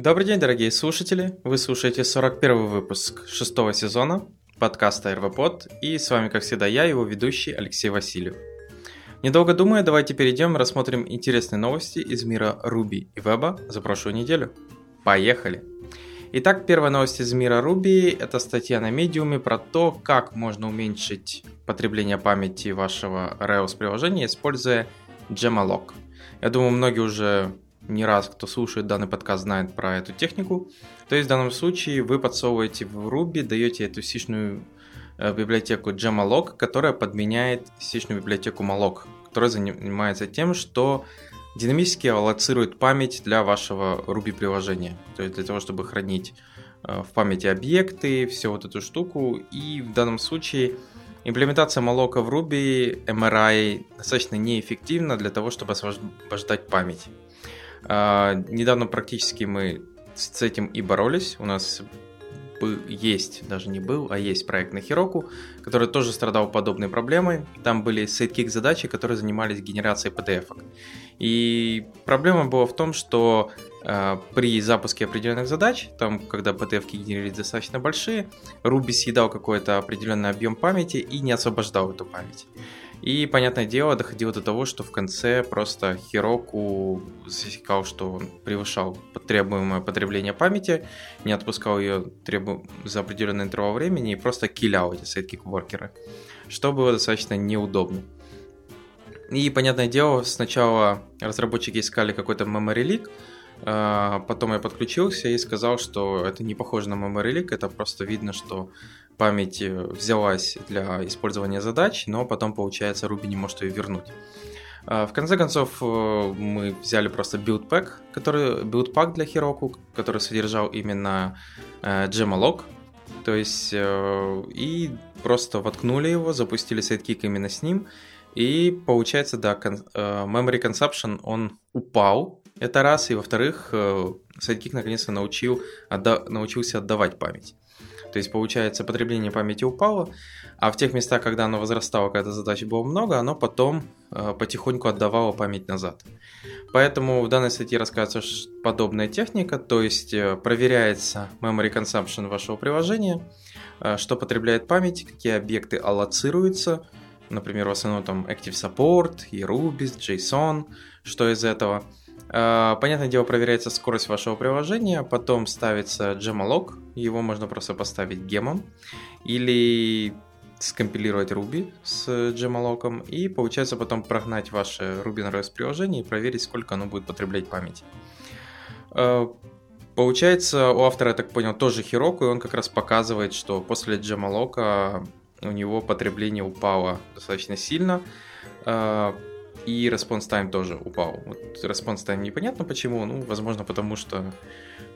Добрый день, дорогие слушатели. Вы слушаете 41 выпуск шестого сезона подкаста РВПод, и с вами, как всегда, я, его ведущий Алексей Васильев. Недолго думая, давайте перейдем и рассмотрим интересные новости из мира Руби и Веба за прошлую неделю. Поехали! Итак, первая новость из мира Ruby – это статья на медиуме про то, как можно уменьшить потребление памяти вашего Rails приложения, используя Gemalog. Я думаю, многие уже не раз, кто слушает данный подкаст, знает про эту технику. То есть в данном случае вы подсовываете в Ruby, даете эту сишную э, библиотеку Gemalog, которая подменяет сишную библиотеку Malog, которая занимается тем, что динамически аллоцирует память для вашего Ruby приложения. То есть для того, чтобы хранить э, в памяти объекты, всю вот эту штуку. И в данном случае имплементация Malloc в Ruby MRI достаточно неэффективна для того, чтобы освобождать память. А, недавно практически мы с этим и боролись. У нас есть, даже не был, а есть проект на Heroku, который тоже страдал подобной проблемой. Там были sidekick задачи, которые занимались генерацией PDF. -ок. И проблема была в том, что э, при запуске определенных задач, там, когда PDF генерировались достаточно большие, Ruby съедал какой-то определенный объем памяти и не освобождал эту память. И, понятное дело, доходило до того, что в конце просто Хироку засекал, что он превышал требуемое потребление памяти, не отпускал ее требу... за определенный интервал времени и просто килял эти сайдкик-воркеры, что было достаточно неудобно. И, понятное дело, сначала разработчики искали какой-то memory leak, потом я подключился и сказал, что это не похоже на memory leak, это просто видно, что память э, взялась для использования задач, но потом, получается, Ruby не может ее вернуть. А, в конце концов, э, мы взяли просто buildpack, который, buildpack для Heroku, который содержал именно э, jemalloc, то есть и просто воткнули его, запустили Sidekiq именно с ним, и получается, да, memory consumption, он упал, это раз, и во-вторых, Sidekiq наконец-то научил, отда- научился отдавать память. То есть, получается, потребление памяти упало, а в тех местах, когда оно возрастало, когда задач было много, оно потом э, потихоньку отдавало память назад. Поэтому в данной статье рассказывается подобная техника, то есть э, проверяется memory consumption вашего приложения, э, что потребляет память, какие объекты аллоцируются, например, в основном там Active Support, и Ruby, JSON, что из этого – Э, понятное дело, проверяется скорость вашего приложения, потом ставится Gemalog, его можно просто поставить гемом, или скомпилировать Ruby с Gemalog, и получается потом прогнать ваше Ruby Rails приложение и проверить, сколько оно будет потреблять памяти. Э, получается, у автора, я так понял, тоже Heroku, и он как раз показывает, что после Gemalog у него потребление упало достаточно сильно, э, и response time тоже упал. Вот response time непонятно почему, ну, возможно, потому что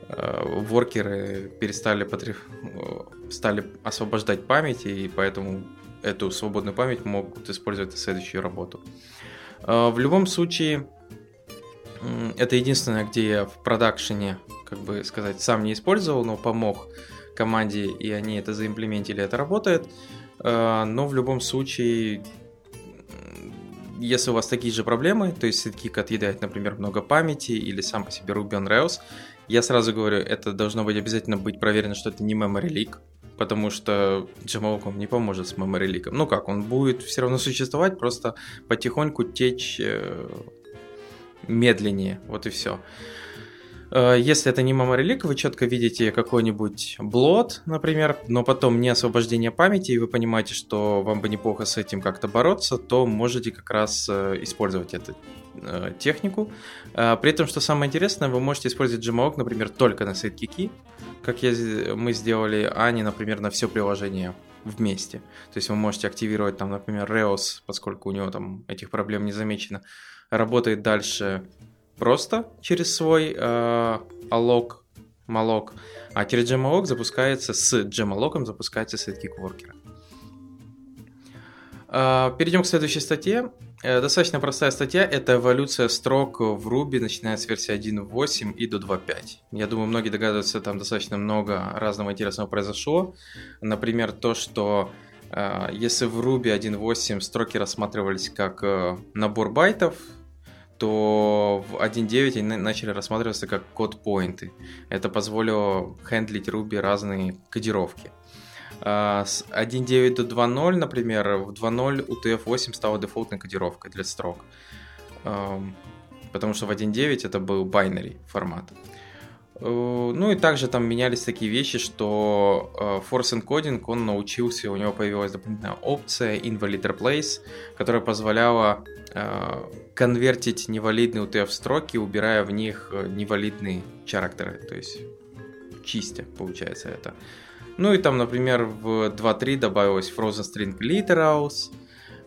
э, воркеры перестали потреб... Э, стали освобождать память, и поэтому эту свободную память могут использовать на следующую работу. Э, в любом случае, э, это единственное, где я в продакшене, как бы сказать, сам не использовал, но помог команде, и они это заимплементили, это работает. Э, но в любом случае если у вас такие же проблемы, то есть SeedKick отъедает, например, много памяти или сам по себе Ruby on Rails, я сразу говорю, это должно быть обязательно быть проверено, что это не memory leak, потому что Jamawk вам не поможет с memory leak. Ну как, он будет все равно существовать, просто потихоньку течь э, медленнее, вот и все. Э, если это не memory leak, вы четко видите какой-нибудь блот, например, но потом не освобождение памяти, и вы понимаете, что вам бы неплохо с этим как-то бороться, то можете как раз э, использовать эту э, технику. При этом, что самое интересное, вы можете использовать Gmog, например, только на sidekick, как я, мы сделали, а не, например, на все приложение вместе. То есть вы можете активировать там, например, Rails, поскольку у него там этих проблем не замечено, работает дальше просто через свой э, malloc, а через gmalloc запускается с gmalloc запускается sidekick worker. Э, перейдем к следующей статье. Э, достаточно простая статья. Это эволюция строк в Ruby, начиная с версии 1.8 и до 2.5. Я думаю, многие догадываются, там достаточно много разного интересного произошло. Например, то, что э, если в Ruby 1.8 строки рассматривались как э, набор байтов, то в 1.9 они начали рассматриваться как код-поинты. Это позволило хендлить Ruby разные кодировки. А, с 1.9 до 2.0, например, в 2.0 UTF-8 стала дефолтной кодировкой для строк. Потому что в 1.9 это был binary формат. Э, ну и также там менялись такие вещи, что э, Force Encoding, он научился, у него появилась дополнительная опция Invalid Replace, которая позволяла э, конвертить невалидные UTF-строки, убирая в них невалидные характеры, то есть чистя, получается это. Ну и там, например, в 2.3 добавилась Frozen String Literals,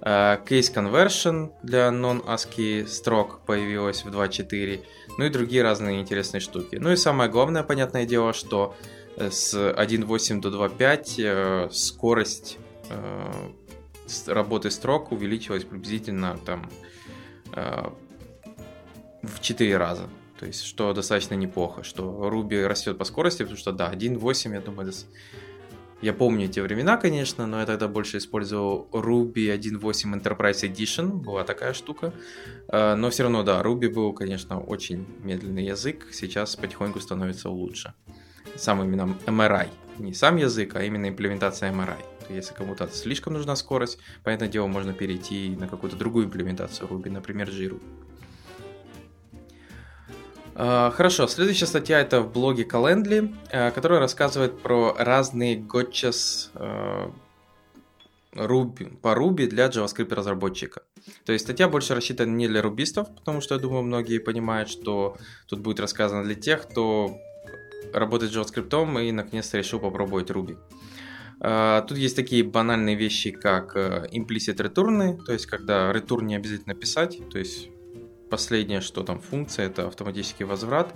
Case Conversion для non-ASCII строк появилась в 2.4, ну и другие разные интересные штуки. Ну и самое главное, понятное дело, что э, с 1.8 до 2.5 э, скорость э, работы строк увеличилась приблизительно там в 4 раза. То есть, что достаточно неплохо, что Ruby растет по скорости, потому что, да, 1.8, я думаю, я помню эти времена, конечно, но я тогда больше использовал Ruby 1.8 Enterprise Edition, была такая штука. Э, но все равно, да, Ruby был, конечно, очень медленный язык, сейчас потихоньку становится лучше. Сам именно MRI, не сам язык, а именно имплементация MRI. Если кому-то слишком нужна скорость, понятное дело, можно перейти на какую-то другую имплементацию Ruby, например, JRuby. А, хорошо, следующая статья это в блоге Calendly, а, которая рассказывает про разные gotchas Ruby, а, по Ruby для JavaScript разработчика. То есть статья больше рассчитана не для рубистов, потому что я думаю, многие понимают, что тут будет рассказано для тех, кто работает с JavaScript и наконец-то решил попробовать Ruby. Тут есть такие банальные вещи, как э, implicit return, то есть когда return не обязательно писать, то есть последнее, что там функция, это автоматический возврат.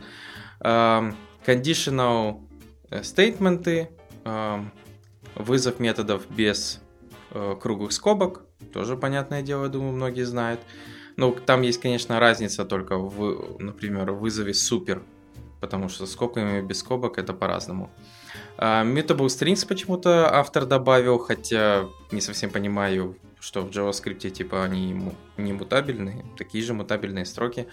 Conditional э, стейтменты, вызов методов без э, круглых скобок, тоже понятное дело, думаю, многие знают. Но там есть, конечно, разница только в, например, вызове супер, потому что скобками и без скобок это по-разному. Mutable strings почему-то автор добавил, хотя не совсем понимаю, что в JavaScript типа они не мутабельные, такие же мутабельные строки,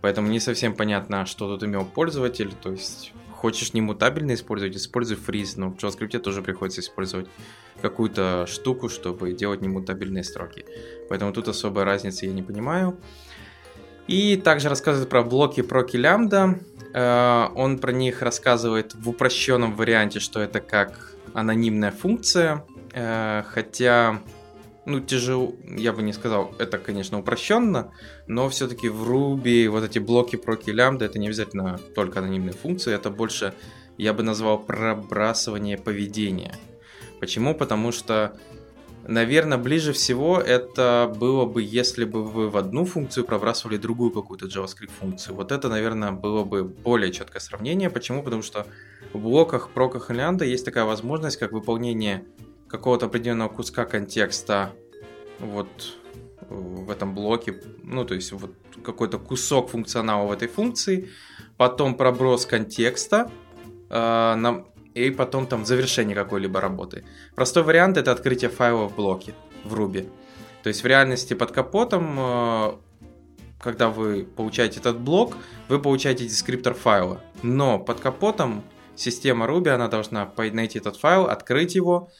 поэтому не совсем понятно, что тут имел пользователь, то есть хочешь не мутабельно использовать, используй фриз, но в JavaScript тоже приходится использовать какую-то штуку, чтобы делать немутабельные строки. Поэтому тут особой разницы я не понимаю. И также рассказывает про блоки проки лямбда. Э, он про них рассказывает в упрощенном варианте, что это как анонимная функция, э, хотя ну, тяжело, я бы не сказал, это, конечно, упрощенно, но все-таки в Ruby вот эти блоки проки лямбда, это не обязательно только анонимные функции, это больше, я бы назвал, пробрасывание поведения. Почему? Потому что, наверное, ближе всего это было бы, если бы вы в одну функцию пробрасывали другую какую-то JavaScript функцию. Вот это, наверное, было бы более четкое сравнение. Почему? Потому что в блоках проках лямбда есть такая возможность, как выполнение какого-то определенного куска контекста вот в этом блоке, ну, то есть вот какой-то кусок функционала в этой функции, потом проброс контекста, э, нам, и потом там завершение какой-либо работы. Простой вариант это открытие файла в блоке в Ruby. То есть в реальности под капотом, э, когда вы получаете этот блок, вы получаете дескриптор файла. Но под капотом система Ruby, она должна найти этот файл, открыть его,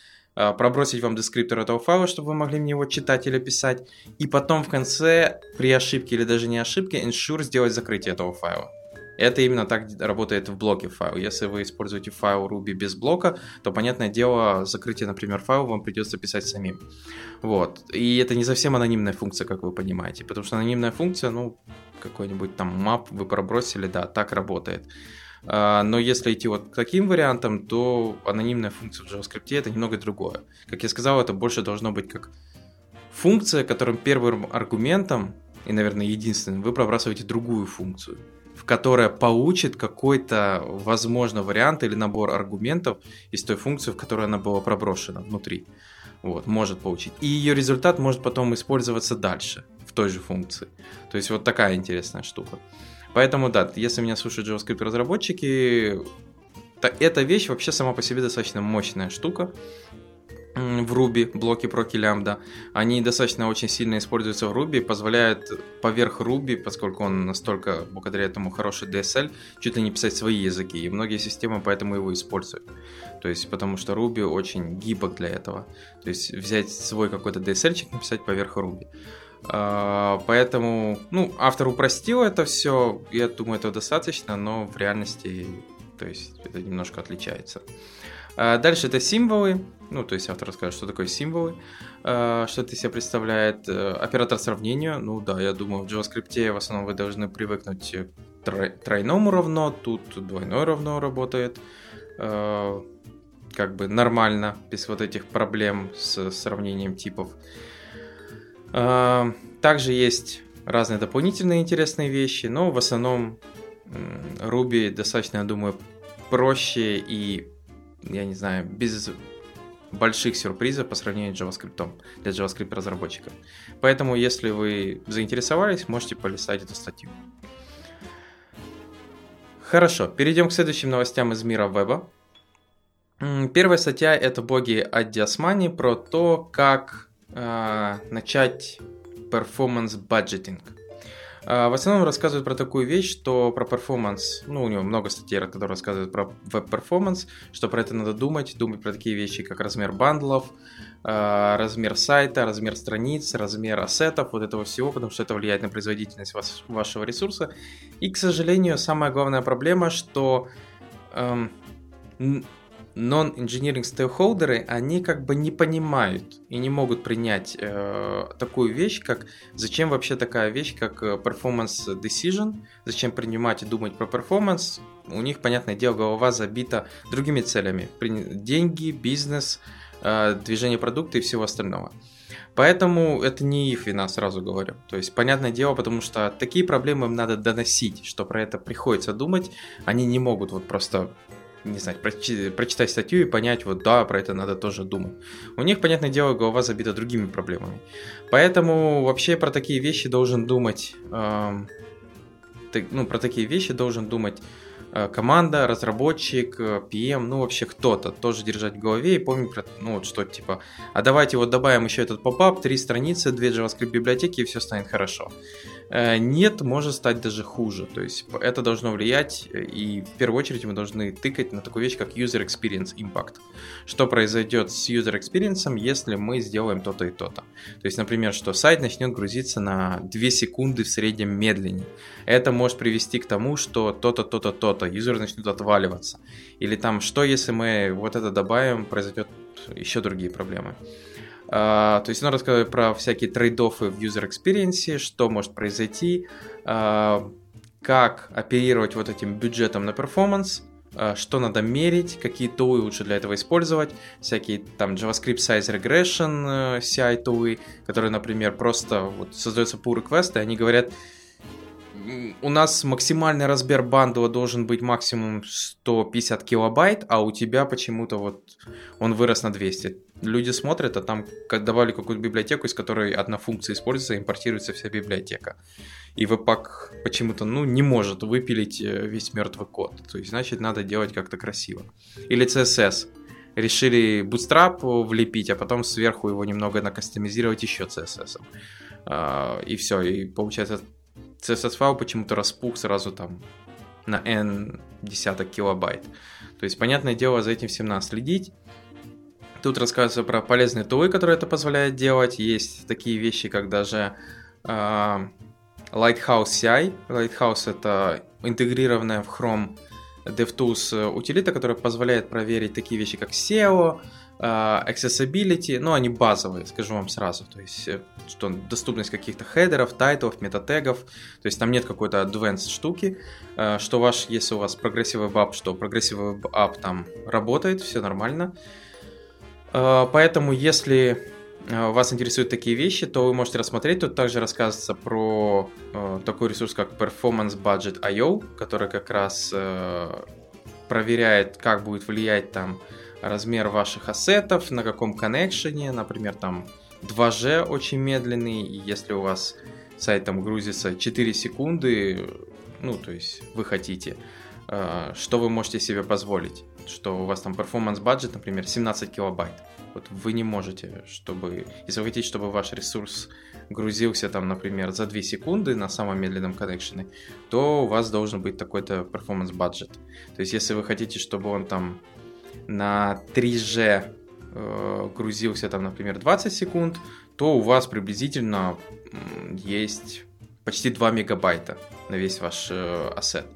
пробросить вам дескриптор этого файла, чтобы вы могли мне его читать или писать, и потом в конце, при ошибке или даже не ошибке, ensure сделать закрытие этого файла. Это именно так работает в блоке файла. Если вы используете файл Ruby без блока, то, понятное дело, закрытие, например, файла вам придется писать самим. Вот. И это не совсем анонимная функция, как вы понимаете, потому что анонимная функция, ну, какой-нибудь там map вы пробросили, да, так работает. А, но если идти вот к таким вариантам, то анонимная функция в JavaScript это немного другое. Как я сказал, это больше должно быть как функция, которым первым аргументом, и, наверное, единственным, вы пробрасываете другую функцию, в которая получит какой-то, возможно, вариант или набор аргументов из той функции, в которой она была проброшена внутри. Вот, может получить. И ее результат может потом использоваться дальше в той же функции. То есть вот такая интересная штука. Поэтому, да, если меня слушают JavaScript разработчики, эта вещь вообще сама по себе достаточно мощная штука. в Ruby, блоки проки лямбда. Они достаточно очень сильно используются в Ruby, позволяют поверх Ruby, поскольку он настолько, благодаря этому, хороший DSL, чуть ли не писать свои языки, и многие системы поэтому его используют. То есть, потому что Ruby очень гибок для этого. То есть, взять свой какой-то DSL-чик, написать поверх Ruby. А, поэтому, ну, автор упростил это все, я думаю, этого достаточно, но в реальности, то есть, это немножко отличается. А дальше это символы. Ну, то есть автор расскажет, что такое символы, а, что это из себя представляет. Э, оператор сравнения. Ну да, я думаю, в JavaScript в основном вы должны привыкнуть к тройному равно. Тут двойное равно работает а, как бы нормально, без вот этих проблем с сравнением типов. Также есть разные дополнительные интересные вещи, но в основном Ruby достаточно, я думаю, проще и я не знаю, без больших сюрпризов по сравнению с JavaScript для JavaScript разработчиков. Поэтому, если вы заинтересовались, можете полистать эту статью. Хорошо, перейдем к следующим новостям из мира веба. Первая статья это боги от Диасмани про то, как э, начать performance budgeting. А, в основном рассказывает про такую вещь, что про performance, ну, у него много статей, которые рассказывают про web performance, что про это надо думать, думать про такие вещи, как размер бандлов, а, размер сайта, размер страниц, размер ассетов, вот этого всего, потому что это влияет на производительность вашего ресурса. И, к сожалению, самая главная проблема, что эм, non-engineering stakeholder, они как бы не понимают и не могут принять э, такую вещь, как зачем вообще такая вещь, как э, performance decision, зачем принимать и думать про performance. У них, понятное дело, голова забита другими целями. Деньги, бизнес, э, движение продукта и всего остального. Поэтому это не их вина, сразу говорю. То есть, понятное дело, потому что такие проблемы им надо доносить, что про это приходится думать. Они не могут вот просто не знаю, прочитать, прочитать статью и понять, вот да, про это надо тоже думать. У них, понятное дело, голова забита другими проблемами. Поэтому вообще про такие вещи должен думать, э, ну, про такие вещи должен думать э, команда, разработчик, PM, ну вообще кто-то тоже держать в голове и помнить про, ну вот что типа, а давайте вот добавим еще этот попап, три страницы, две JavaScript библиотеки и все станет хорошо. Э, нет, может стать даже хуже. То есть это должно влиять, и в первую очередь мы должны тыкать на такую вещь, как User Experience Impact. Что произойдет с User Experience, если мы сделаем то-то и то-то. То есть, например, что сайт начнет грузиться на 2 секунды в среднем медленнее. Это может привести к тому, что то-то, то-то, то-то, юзеры начнут отваливаться. Или там, что если мы вот это добавим, произойдет еще другие проблемы. Uh, то есть он рассказывает про всякие трейдофы в user experience, что может произойти, uh, как оперировать вот этим бюджетом на перформанс, uh, что надо мерить, какие тулы лучше для этого использовать, всякие там JavaScript Size Regression CI тулы, которые, например, просто вот создается pull request, и они говорят, у нас максимальный размер бандла должен быть максимум 150 килобайт, а у тебя почему-то вот он вырос на 200. Люди смотрят, а там давали какую-то библиотеку, из которой одна функция используется, импортируется вся библиотека. И веб-пак почему-то, ну, не может выпилить э, весь мертвый код. То есть, значит, надо делать как-то красиво. Или CSS. Решили Bootstrap влепить, а потом сверху его немного накастомизировать еще CSS. А, и все, и получается CSS файл почему-то распух сразу там на n десяток килобайт. То есть, понятное дело, за этим всем надо следить. Тут рассказывается про полезные тулы, которые это позволяет делать. Есть такие вещи, как даже э, Lighthouse CI. Lighthouse это интегрированная в Chrome DevTools утилита, которая позволяет проверить такие вещи, как SEO, accessibility, ну, они базовые, скажу вам сразу, то есть, э, что доступность каких-то хедеров, тайтлов, метатегов, то есть там нет какой-то advanced штуки, а, что ваш, если у вас прогрессивный веб что прогрессивный веб там работает, все нормально. Поэтому, если вас интересуют такие вещи, то вы можете рассмотреть. Тут также рассказывается про такой ресурс, как Performance Budget IO, который как раз проверяет, как будет влиять там размер ваших ассетов, на каком коннекшене, например, там 2G очень медленный, если у вас сайт там грузится 4 секунды, ну, то есть вы хотите э, что вы можете себе позволить. Что у вас там performance budget, например, 17 килобайт. Вот вы не можете, чтобы... Если вы хотите, чтобы ваш ресурс грузился там, например, за 2 секунды на самом медленном коннекшене, то у вас должен быть такой-то performance budget. То есть, если вы хотите, чтобы он там на 3G э, грузился там, например, 20 секунд, то у вас приблизительно есть почти 2 мегабайта на весь ваш э, ассет.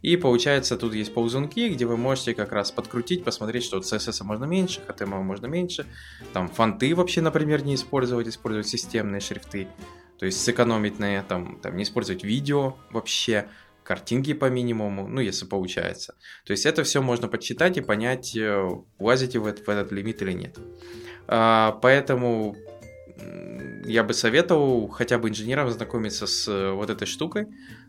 И получается, тут есть ползунки, где вы можете как раз подкрутить, посмотреть, что CSS можно меньше, HTML можно меньше. Там фонты вообще, например, не использовать, использовать системные шрифты. То есть сэкономить на этом, там, не использовать видео вообще, картинки по минимуму, ну, если получается. То есть это все можно подсчитать и понять, э, влазите в этот, в этот лимит или нет. А, поэтому я бы советовал хотя бы инженерам знакомиться с э, вот этой штукой,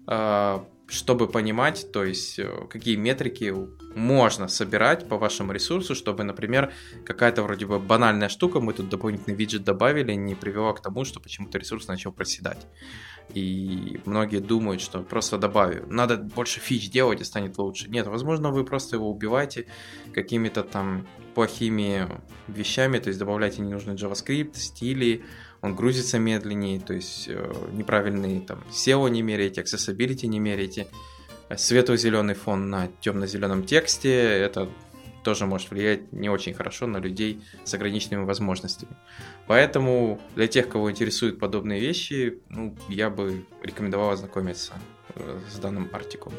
а, чтобы понимать, то есть э, какие метрики можно собирать по вашему ресурсу, чтобы, например, какая-то вроде бы банальная штука, мы тут дополнительный виджет добавили, не привела к тому, что почему-то ресурс начал проседать. И многие думают, что просто добавив, надо больше фич делать и станет лучше. Нет, возможно, вы просто его убиваете какими-то там плохими вещами, то есть добавляйте ненужный JavaScript, стили, он грузится медленнее, то есть э, неправильный там SEO не меряете, accessibility не меряете, светло-зеленый фон на темно-зеленом тексте, это тоже может влиять не очень хорошо на людей с ограниченными возможностями. Поэтому для тех, кого интересуют подобные вещи, ну, я бы рекомендовал ознакомиться э, с данным артикулом.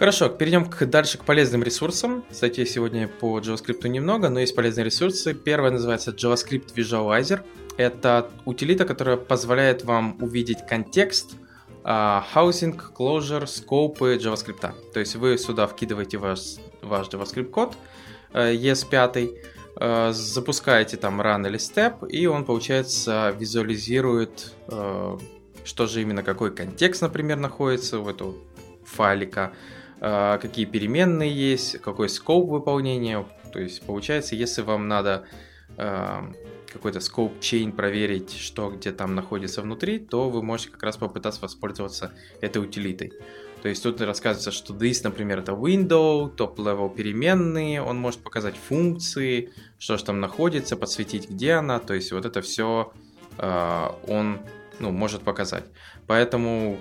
Хорошо, перейдем к, дальше к полезным ресурсам. Статей сегодня по JavaScript немного, но есть полезные ресурсы. Первая называется JavaScript Visualizer. Это утилита, которая позволяет вам увидеть контекст, housing, closure, скопы JavaScript. То есть вы сюда вкидываете ваш, ваш JavaScript код uh, ES5, uh, запускаете там run или step, и он, получается, визуализирует, uh, что же именно, какой контекст, например, находится в этого файлика, а, какие переменные есть, какой скоп выполнения. То есть получается, если вам надо а, какой-то scope chain проверить, что где там находится внутри, то вы можете как раз попытаться воспользоваться этой утилитой. То есть тут рассказывается, что this, например, это window, топ-level переменные, он может показать функции, что же там находится, подсветить, где она, то есть вот это все э, он ну, может показать. Поэтому,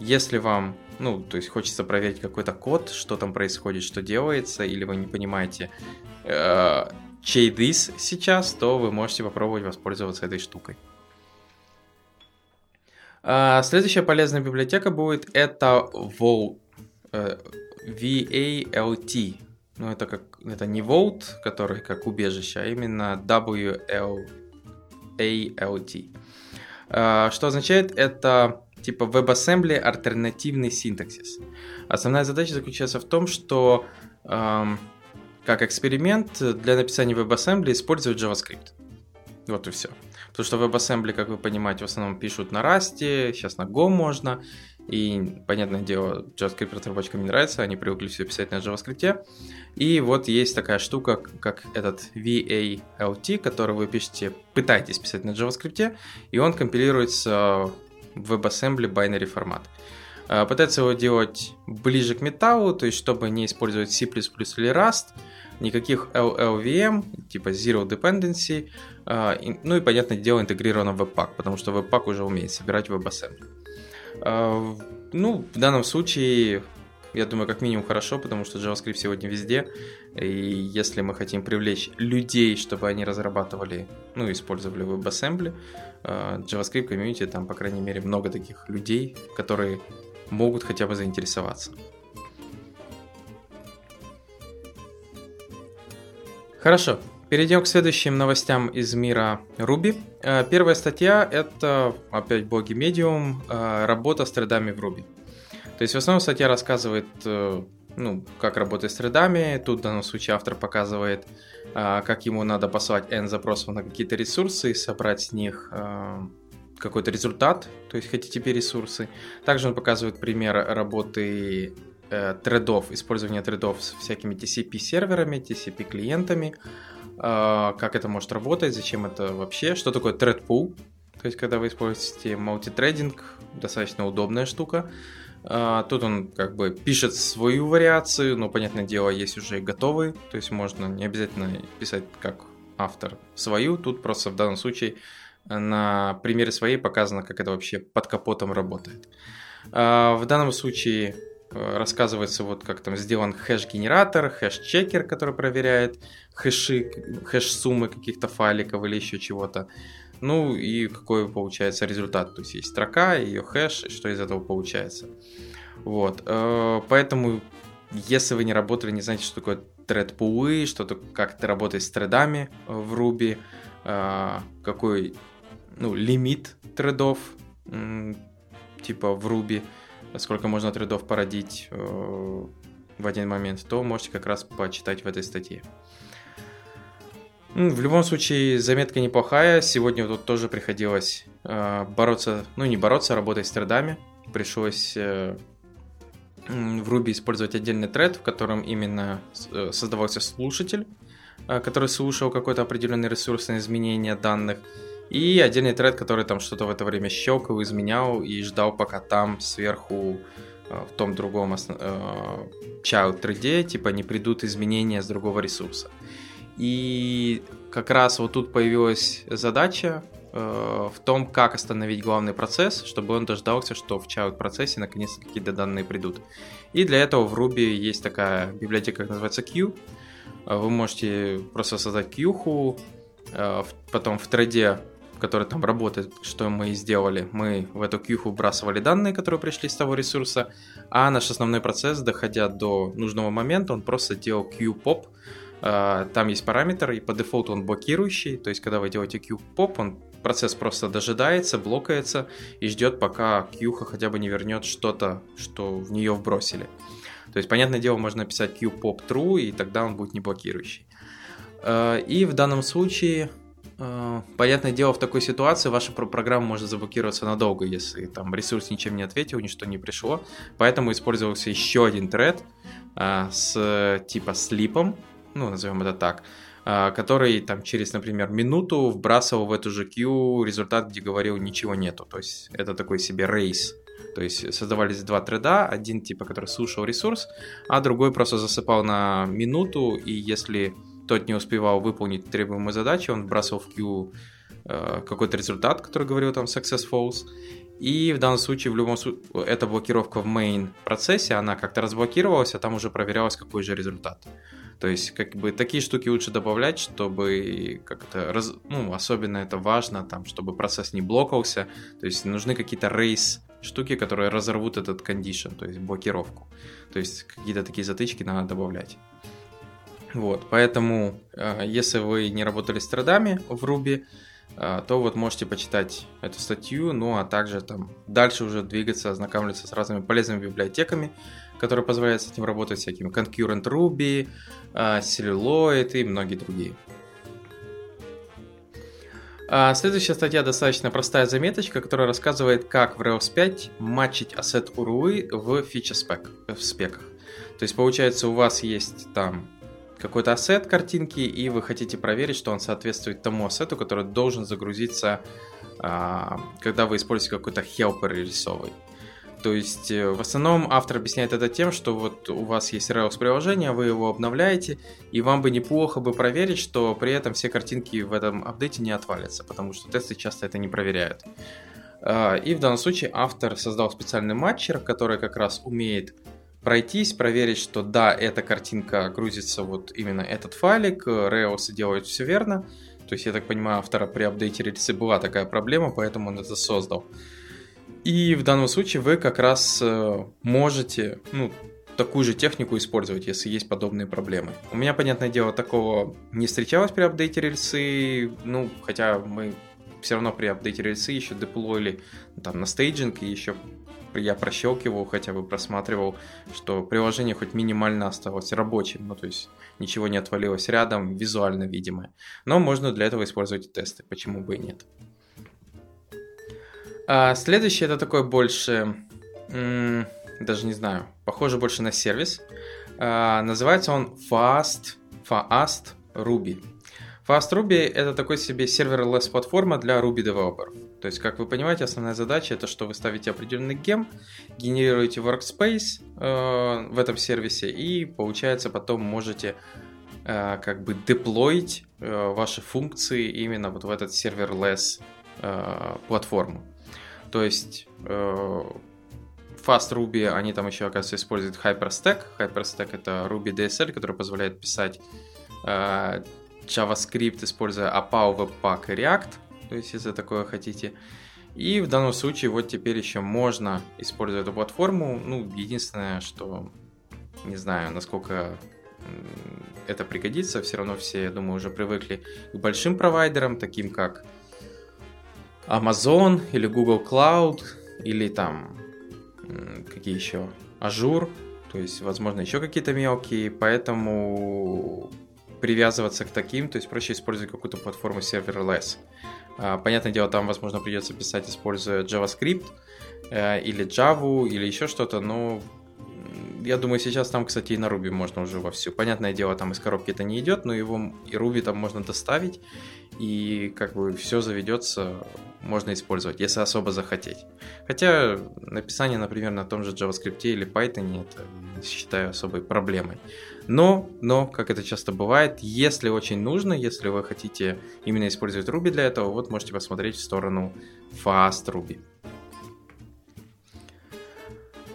если вам ну, то есть хочется проверить какой-то код, что там происходит, что делается, или вы не понимаете, э, чей сейчас, то вы можете попробовать воспользоваться этой штукой. А, следующая полезная библиотека будет это э, V-A-L-T. Ну, это, как, это не Vault, который как убежище, а именно W-L-A-L-T. А, что означает, это типа WebAssembly альтернативный синтаксис. Основная задача заключается в том, что эм, как эксперимент для написания WebAssembly использовать JavaScript. Вот и все. Потому что WebAssembly, как вы понимаете, в основном пишут на Rust, сейчас на Go можно. И, понятное дело, JavaScript разработчикам не нравится, они привыкли все писать на JavaScript. И вот есть такая штука, как этот VALT, который вы пишете, пытаетесь писать на JavaScript, и он компилируется WebAssembly binary формат. Пытается его делать ближе к металлу, то есть чтобы не использовать C++ или Rust, никаких LLVM, типа Zero Dependency, а, ну и, понятное дело, интегрировано в Webpack, потому что Webpack уже умеет собирать WebAssembly. А, ну, в данном случае, я думаю, как минимум хорошо, потому что JavaScript сегодня везде, и если мы хотим привлечь людей, чтобы они разрабатывали, ну, использовали WebAssembly, Э, JavaScript комьюнити, там, по крайней мере, много таких людей, которые могут хотя бы заинтересоваться. Хорошо, перейдем к следующим новостям из мира Ruby. Э, первая статья — это, опять боги Medium, э, работа с тредами в Ruby. То есть в основном статья рассказывает, ну, как работать с тредами. Тут в данном случае автор показывает, как ему надо послать n запросов на какие-то ресурсы и собрать с них какой-то результат, то есть HTTP ресурсы. Также он показывает пример работы э, тредов, использования тредов с всякими TCP серверами, TCP клиентами, а, как это может работать, зачем это вообще, что такое thread pool, то есть когда вы используете мультитрейдинг, достаточно удобная штука, А, тут он как бы пишет свою вариацию, но, понятное дело, есть уже и готовые, то есть можно не обязательно писать как автор свою, тут просто в данном случае на примере своей показано, как это вообще под капотом работает. А, в данном случае э, рассказывается вот как там сделан хэш-генератор, хэш-чекер, который проверяет хэши, хэш-суммы каких-то файликов или еще чего-то. Ну и какой получается результат. То есть есть строка, ее хэш, что из этого получается. Вот. Э, поэтому, если вы не работали, не знаете, что такое тред пулы, что то как это работает с тредами в Ruby, э, какой ну, лимит тредов, типа в Ruby, сколько можно тредов породить э, в один момент, то можете как раз почитать в этой статье. В любом случае, заметка неплохая. Сегодня тут тоже приходилось э, бороться, ну не бороться, а работать с тредами. Пришлось э, в Ruby использовать отдельный тред, в котором именно создавался слушатель, который слушал какой-то определенный ресурс на изменение данных, и отдельный тред, который там что-то в это время щелкал, изменял и ждал, пока там сверху э, в том другом основ... child thread типа не придут изменения с другого ресурса. И как раз вот тут появилась задача э, в том, как остановить главный процесс, чтобы он дождался, что в child процессе наконец-то какие-то данные придут. И для этого в Ruby есть такая библиотека, как называется Q. Э, вы можете просто создать Q, э, потом в треде который там работает, что мы и сделали. Мы в эту кьюху вбрасывали данные, которые пришли с того ресурса, а наш основной процесс, доходя до нужного момента, он просто делал Q-pop, а, там есть параметр, и по дефолту он блокирующий, то есть когда вы делаете Q-pop, он процесс просто дожидается, блокается и ждет, пока Qха хотя бы не вернет что-то, что в нее вбросили. То есть, понятное дело, можно написать Q-pop true, и тогда он будет не блокирующий. А, и в данном случае, понятное дело, в такой ситуации ваша программа может заблокироваться надолго, если там ресурс ничем не ответил, ничто не пришло. Поэтому использовался еще один тред с типа слипом, ну, назовем это так, а, который там через, например, минуту вбрасывал в эту же queue результат, где говорил ничего нету. То есть это такой себе рейс. То есть создавались два треда, один типа, который слушал ресурс, а другой просто засыпал на минуту, и если тот не успевал выполнить требуемую задачу, он вбрасывал в queue э, какой-то результат, который говорил там success false, и в данном случае, в любом случае, эта блокировка в main процессе, она как-то разблокировалась, а там уже проверялось, какой же результат. То есть, как бы такие штуки лучше добавлять, чтобы как то раз, ну, особенно это важно, там, чтобы процесс не блокался. То есть нужны какие-то рейс штуки, которые разорвут этот кондишн, то есть блокировку. То есть какие-то такие затычки надо добавлять. Вот, поэтому, э, если вы не работали с тредами в Ruby, э, то вот можете почитать эту статью, ну а также там дальше уже двигаться, ознакомиться с разными полезными библиотеками, которые позволяют с этим работать, всякими Concurrent Ruby, а, Celluloid и многие другие. А, следующая статья достаточно простая заметочка, которая рассказывает, как в Rails 5 матчить ассет URL в фича спек, в спеках. То есть получается у вас есть там какой-то ассет картинки, и вы хотите проверить, что он соответствует тому ассету, который должен загрузиться, а, когда вы используете какой-то helper рисовый. То есть э, в основном автор объясняет это тем, что вот у вас есть Rails приложение, вы его обновляете, и вам бы неплохо бы проверить, что при этом все картинки в этом апдейте не отвалятся, потому что тесты часто это не проверяют. А, и в данном случае автор создал специальный матчер, который как раз умеет пройтись, проверить, что да, эта картинка грузится вот именно этот файлик, Rails делает все верно. То есть, я так понимаю, автора при апдейте релиза была такая проблема, поэтому он это создал. И в данном случае вы как раз э, можете, ну, такую же технику использовать, если есть подобные проблемы. У меня, понятное дело, такого не встречалось при апдейте рельсы, ну, хотя мы все равно при апдейте рельсы еще деплоили там на стейджинг, и еще я прощелкивал, хотя бы просматривал, что приложение хоть минимально осталось рабочим, ну то есть ничего не отвалилось рядом, визуально видимое. Но можно для этого использовать тесты, почему бы и нет. А следующий это такой больше, даже не знаю, похоже больше на сервис. А, называется он Fast, Fast Ruby. Fast Ruby это такой себе серверлess платформа для Ruby девелоперов. То есть, как вы понимаете, основная задача это, что вы ставите определенный гем, генерируете workspace э, в этом сервисе и, получается, потом можете э, как бы деплоить э, ваши функции именно вот в этот serverless э, платформу. То есть э, Fast Ruby, они там еще, оказывается, используют Hyperstack. Hyperstack это Ruby DSL, который позволяет писать э, JavaScript, используя APAU, Webpack и React, то есть если такое хотите. И в данном случае вот теперь еще можно использовать эту платформу. Ну, единственное, что не знаю, насколько это пригодится, все равно все, я думаю, уже привыкли к большим провайдерам, таким как Amazon или Google Cloud, или там какие еще, Azure, то есть, возможно, еще какие-то мелкие, поэтому привязываться к таким, то есть проще использовать какую-то платформу serverless. А, понятное дело, там, возможно, придется писать, используя JavaScript э, или Java, или еще что-то, но я думаю, сейчас там, кстати, и на Ruby можно уже вовсю. Понятное дело, там из коробки это не идет, но его и Ruby там можно доставить, и как бы все заведется, можно использовать, если особо захотеть. Хотя написание, например, на том же JavaScript или Python, это считаю особой проблемой. Но, но, как это часто бывает, если очень нужно, если вы хотите именно использовать Ruby для этого, вот можете посмотреть в сторону Fast Ruby.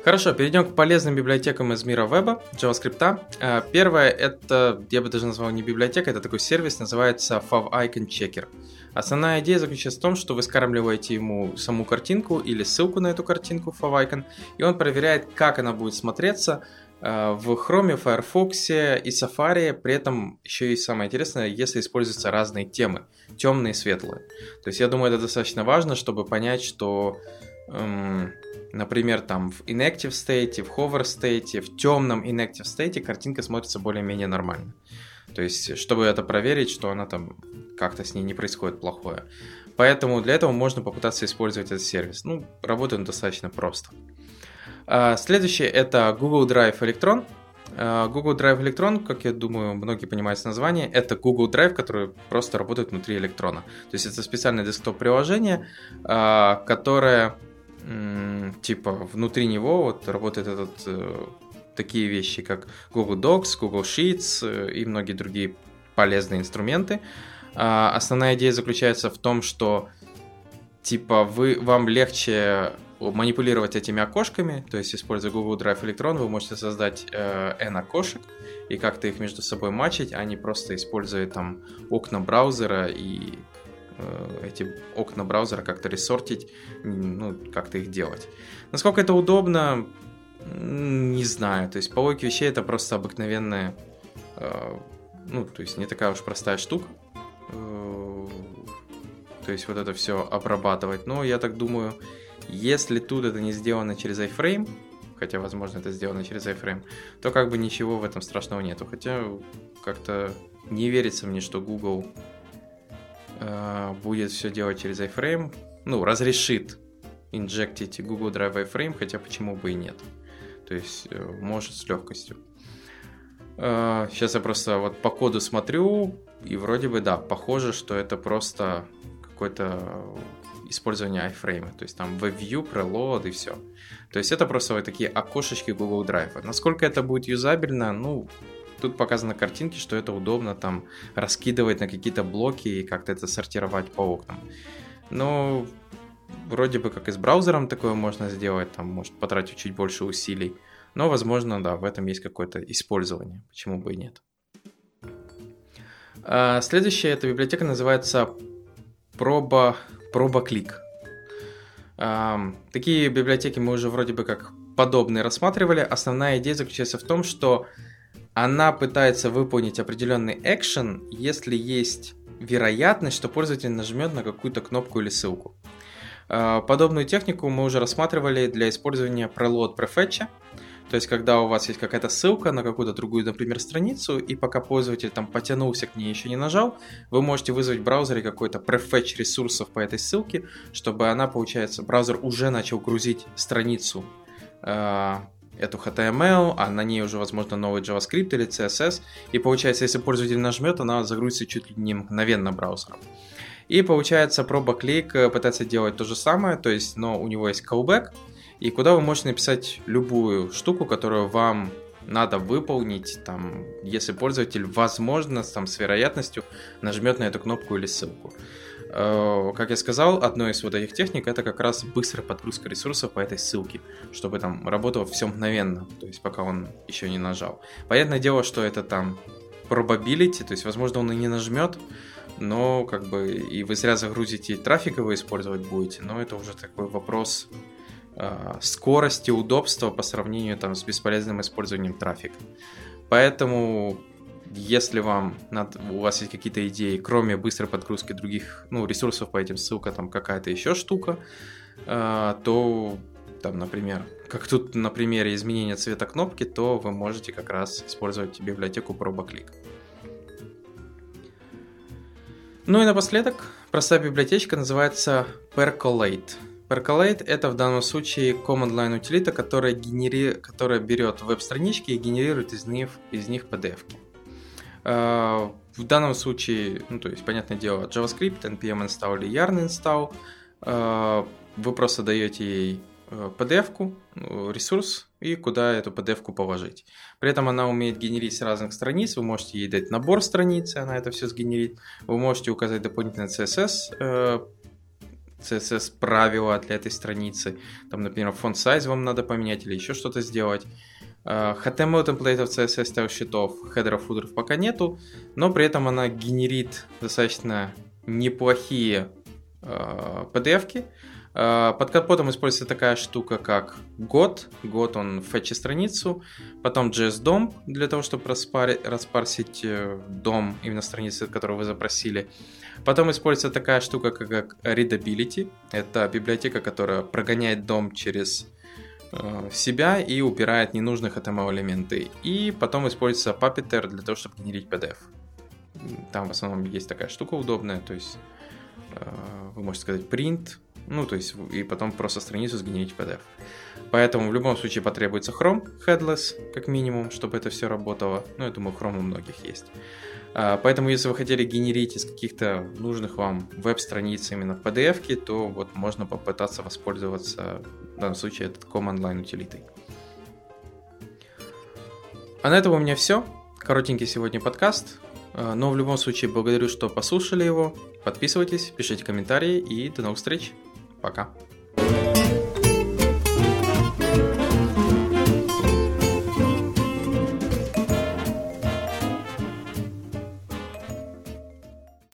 Хорошо, перейдем к полезным библиотекам из мира веба, JavaScript. А, первое, это, я бы даже назвал не библиотека, это такой сервис, называется favicon Checker. Основная идея заключается в том, что вы скармливаете ему саму картинку или ссылку на эту картинку favicon, и он проверяет, как она будет смотреться в Chrome, Firefox и Safari. При этом еще и самое интересное, если используются разные темы, темные и светлые. То есть я думаю, это достаточно важно, чтобы понять, что эм, Например, там в inactive state, в hover state, в темном inactive state картинка смотрится более-менее нормально. То есть, чтобы это проверить, что она там как-то с ней не происходит плохое. Поэтому для этого можно попытаться использовать этот сервис. Ну, работает он достаточно просто. А, следующее это Google Drive Electron. А, Google Drive Electron, как я думаю, многие понимают название, это Google Drive, который просто работает внутри электрона. То есть это специальное десктоп-приложение, а, которое типа внутри него вот работает этот э, такие вещи, как Google Docs, Google Sheets э, и многие другие полезные инструменты. Основная идея заключается в том, что типа вы, вам легче манипулировать этими окошками, то есть используя Google Drive Electron, вы можете создать э, N окошек и как-то их между собой мачить, а не просто используя там окна браузера и Э, эти окна браузера как-то ресортить, ну, как-то их делать. Насколько это удобно, не знаю. То есть по логике вещей это просто обыкновенная, э, ну, то есть не такая уж простая штука. Э, то есть вот это все обрабатывать. Но я так думаю, если тут это не сделано через iFrame, хотя, возможно, это сделано через iFrame, то как бы ничего в этом страшного нету. Хотя как-то не верится мне, что Google Э, будет все делать через iFrame, ну, разрешит инжектить Google Drive iFrame, хотя почему бы и нет. То есть э, может с легкостью. Сейчас э, я просто вот по коду смотрю, и вроде бы, да, похоже, что это просто какое-то использование iFrame. То есть там WebView, Preload и все. То есть это просто вот такие окошечки Google Drive. Насколько это будет юзабельно, ну, Тут показаны картинки, что это удобно там раскидывать на какие-то блоки и как-то это сортировать по окнам. Но вроде бы как и с браузером такое можно сделать, там может потратить чуть больше усилий. Но, возможно, да, в этом есть какое-то использование, почему бы и нет. А, следующая эта библиотека называется проба, проба клик. А, такие библиотеки мы уже вроде бы как подобные рассматривали. Основная идея заключается в том, что она пытается выполнить определенный экшен, если есть вероятность, что пользователь нажмет на какую-то кнопку или ссылку. А, подобную технику мы уже рассматривали для использования preload prefetch. То есть, когда у вас есть какая-то ссылка на какую-то другую, например, страницу, и пока пользователь там потянулся к ней еще не нажал, вы можете вызвать в браузере какой-то prefetch ресурсов по этой ссылке, чтобы она, получается, браузер уже начал грузить страницу а, эту HTML, а на ней уже, возможно, новый JavaScript или CSS. И получается, если пользователь нажмет, она загрузится чуть ли не мгновенно браузером. И получается, проба-клик пытается делать то же самое, то есть, но у него есть callback, и куда вы можете написать любую штуку, которую вам надо выполнить, там, если пользователь, возможно, там, с вероятностью нажмет на эту кнопку или ссылку. Э, как я сказал, одной из вот этих техник это как раз быстрая подгрузка ресурсов по этой ссылке, чтобы там работало все мгновенно, то есть пока он еще не нажал. Понятное дело, что это там probability, то есть возможно он и не нажмет, но как бы и вы зря загрузите трафик его использовать будете, но это уже такой вопрос скорости, удобства по сравнению там с бесполезным использованием трафика. Поэтому если вам надо, у вас есть какие-то идеи, кроме быстрой подгрузки других ну, ресурсов по этим ссылкам, там какая-то еще штука, э, то там, например, как тут на примере изменения цвета кнопки, то вы можете как раз использовать библиотеку ProboClick. Ну и напоследок, простая библиотечка называется Percolate. Percolate это в данном случае command line утилита, которая, генери... которая берет веб-странички и генерирует из них, из них PDF-ки. Э, в данном случае, ну, то есть, понятное дело, JavaScript, npm install или yarn install. Э, вы просто даете ей э, PDF-ку, ресурс, и куда эту PDF-ку положить. При этом она умеет генерить с разных страниц, вы можете ей дать набор страниц, она это все сгенерит. Вы можете указать дополнительный CSS, CSS правила для этой страницы. Там, например, фонд size вам надо поменять или еще что-то сделать. HTML темплейтов, CSS style sheet ов, хедеров, футеров пока нету, но при этом она генерит достаточно неплохие э, PDF-ки. Э, под капотом используется такая штука, как got. Got он фетчит страницу. Потом jsdom для того, чтобы распари, распарсить э, DOM, именно страницы, которую вы запросили. Потом используется такая штука, как Readability. Это библиотека, которая прогоняет дом через Э, себя и убирает ненужных HTML элементы. И потом используется Puppeteer для того, чтобы генерить PDF. Там в основном есть такая штука удобная, то есть вы можете сказать print, ну, то есть, и потом просто страницу сгенерить в PDF. Поэтому в любом случае потребуется Chrome Headless, как минимум, чтобы это все работало. Ну, я думаю, Chrome у многих есть. А, поэтому, если вы хотели генерить из каких-то нужных вам веб-страниц именно PDF, то вот можно попытаться воспользоваться, в данном случае, этот Command Line утилитой. А на этом у меня все. Коротенький сегодня подкаст. А, но в любом случае благодарю, что послушали его. Подписывайтесь, пишите комментарии и до новых встреч. Pra cá.